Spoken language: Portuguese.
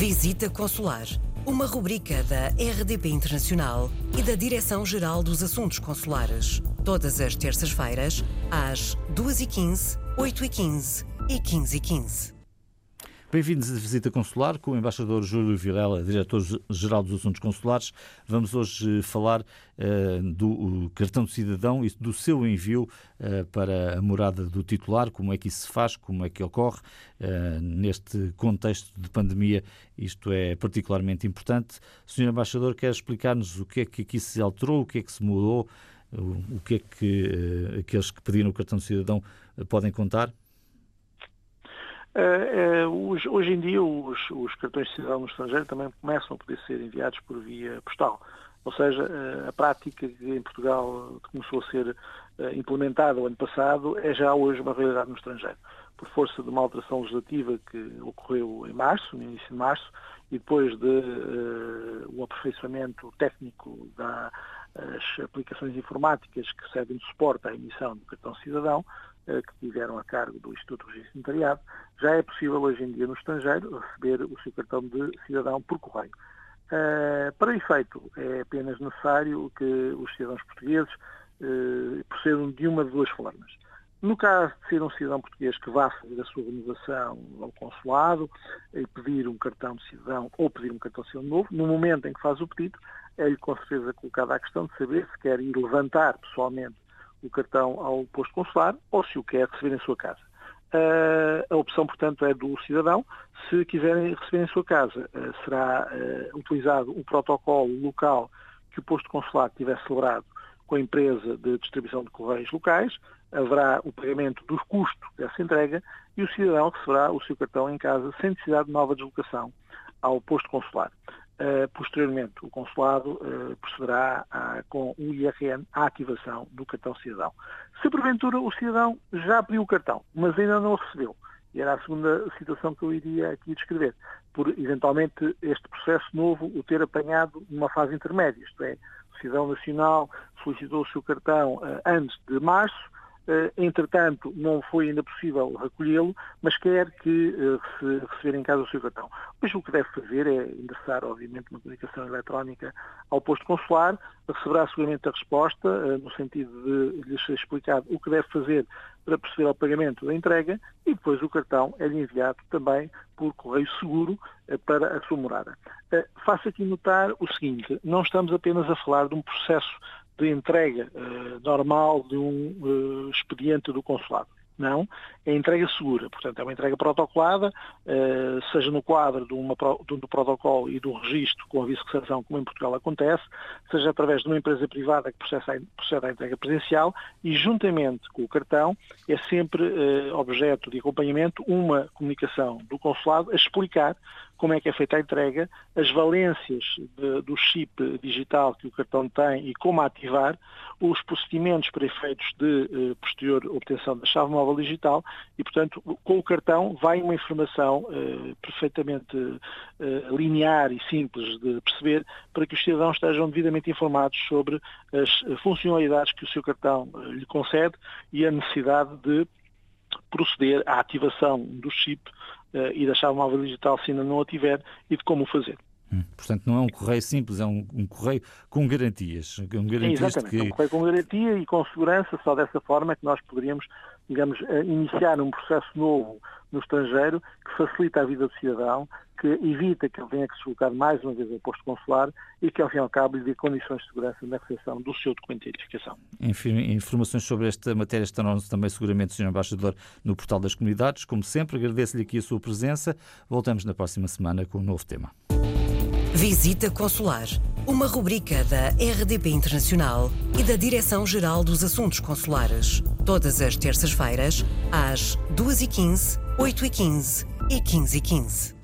Visita Consular, uma rubrica da RDP Internacional e da Direção-Geral dos Assuntos Consulares. Todas as terças-feiras, às 2h15, 8h15 e 15h15. Bem-vindos à Visita Consular com o embaixador Júlio Vilela, diretor-geral dos Assuntos Consulares. Vamos hoje falar uh, do cartão de cidadão e do seu envio uh, para a morada do titular, como é que isso se faz, como é que ocorre uh, neste contexto de pandemia. Isto é particularmente importante. Senhor embaixador, quer explicar-nos o que é que aqui se alterou, o que é que se mudou, o que é que aqueles que pediram o cartão de cidadão podem contar? Uh, uh, hoje em dia os, os, cartões de cidadão no estrangeiro também começam a poder ser enviados por via postal. Ou seja, uh, a prática que em Portugal começou a ser implementada o ano passado é já hoje uma realidade no estrangeiro. Por força de uma alteração legislativa que ocorreu em março, no início de março, e depois de um aperfeiçoamento técnico das aplicações informáticas que servem de suporte à emissão do cartão cidadão, que tiveram a cargo do Instituto de Registro Notariado, já é possível hoje em dia no estrangeiro receber o seu cartão de cidadão por correio. Uh, para efeito, é apenas necessário que os cidadãos portugueses uh, procedam de uma de duas formas. No caso de ser um cidadão português que vá fazer a sua renovação ao consulado e pedir um cartão de cidadão ou pedir um cartão de cidadão novo, no momento em que faz o pedido, é-lhe com certeza colocada a questão de saber se quer ir levantar pessoalmente o cartão ao posto consular ou se o quer receber em sua casa. Uh, a opção, portanto, é do cidadão. Se quiserem receber em sua casa, uh, será uh, utilizado o protocolo local que o posto consular tiver celebrado com a empresa de distribuição de correios locais, haverá o pagamento dos custos dessa entrega e o cidadão receberá o seu cartão em casa sem necessidade de nova deslocação ao posto consular. Uh, posteriormente, o consulado uh, procederá com o IRN à ativação do cartão cidadão. Se porventura o cidadão já pediu o cartão, mas ainda não o recebeu, e era a segunda situação que eu iria aqui descrever, por eventualmente este processo novo o ter apanhado numa fase intermédia, isto é, o cidadão nacional solicitou o seu cartão uh, antes de março, eh, entretanto, não foi ainda possível recolhê-lo, mas quer que uh, receber em casa o seu cartão. Pois o que deve fazer é endereçar, obviamente, uma comunicação eletrónica ao posto consular, receberá seguramente a resposta, uh, no sentido de lhe ser explicado o que deve fazer para proceder ao pagamento da entrega e depois o cartão é-lhe enviado também por correio seguro para a sua morada. faço aqui notar o seguinte, não estamos apenas a falar de um processo de entrega uh, normal de um uh, expediente do consulado. Não, é entrega segura, portanto é uma entrega protocolada, uh, seja no quadro de uma, do, do protocolo e do registro com a vice-recepção, como em Portugal acontece, seja através de uma empresa privada que processa, procede à entrega presencial e juntamente com o cartão é sempre objeto de acompanhamento uma comunicação do consulado a explicar como é que é feita a entrega, as valências de, do chip digital que o cartão tem e como ativar, os procedimentos para efeitos de eh, posterior obtenção da chave móvel digital e, portanto, com o cartão vai uma informação eh, perfeitamente eh, linear e simples de perceber para que os cidadãos estejam devidamente informados sobre as funcionalidades que o seu cartão eh, lhe concede e a necessidade de proceder à ativação do chip e da chave móvel digital se ainda não a tiver e de como o fazer. Hum, portanto, não é um correio simples, é um, um correio com garantias. Um garantias Exatamente, que... é um correio com garantia e com segurança, só dessa forma é que nós poderíamos, digamos, iniciar um processo novo no estrangeiro que facilita a vida do cidadão, que evita que ele tenha que se deslocar mais uma vez ao posto consular e que, ao fim e ao cabo, lhe dê condições de segurança na recepção do seu documento de identificação. Enfim, informações sobre esta matéria estarão também seguramente, Sr. Embaixador, no portal das comunidades. Como sempre, agradeço-lhe aqui a sua presença. Voltamos na próxima semana com um novo tema. Visita Consular, uma rubrica da RDP Internacional e da Direção-Geral dos Assuntos Consulares. Todas as terças-feiras, às 2h15, 8h15 e 15h15.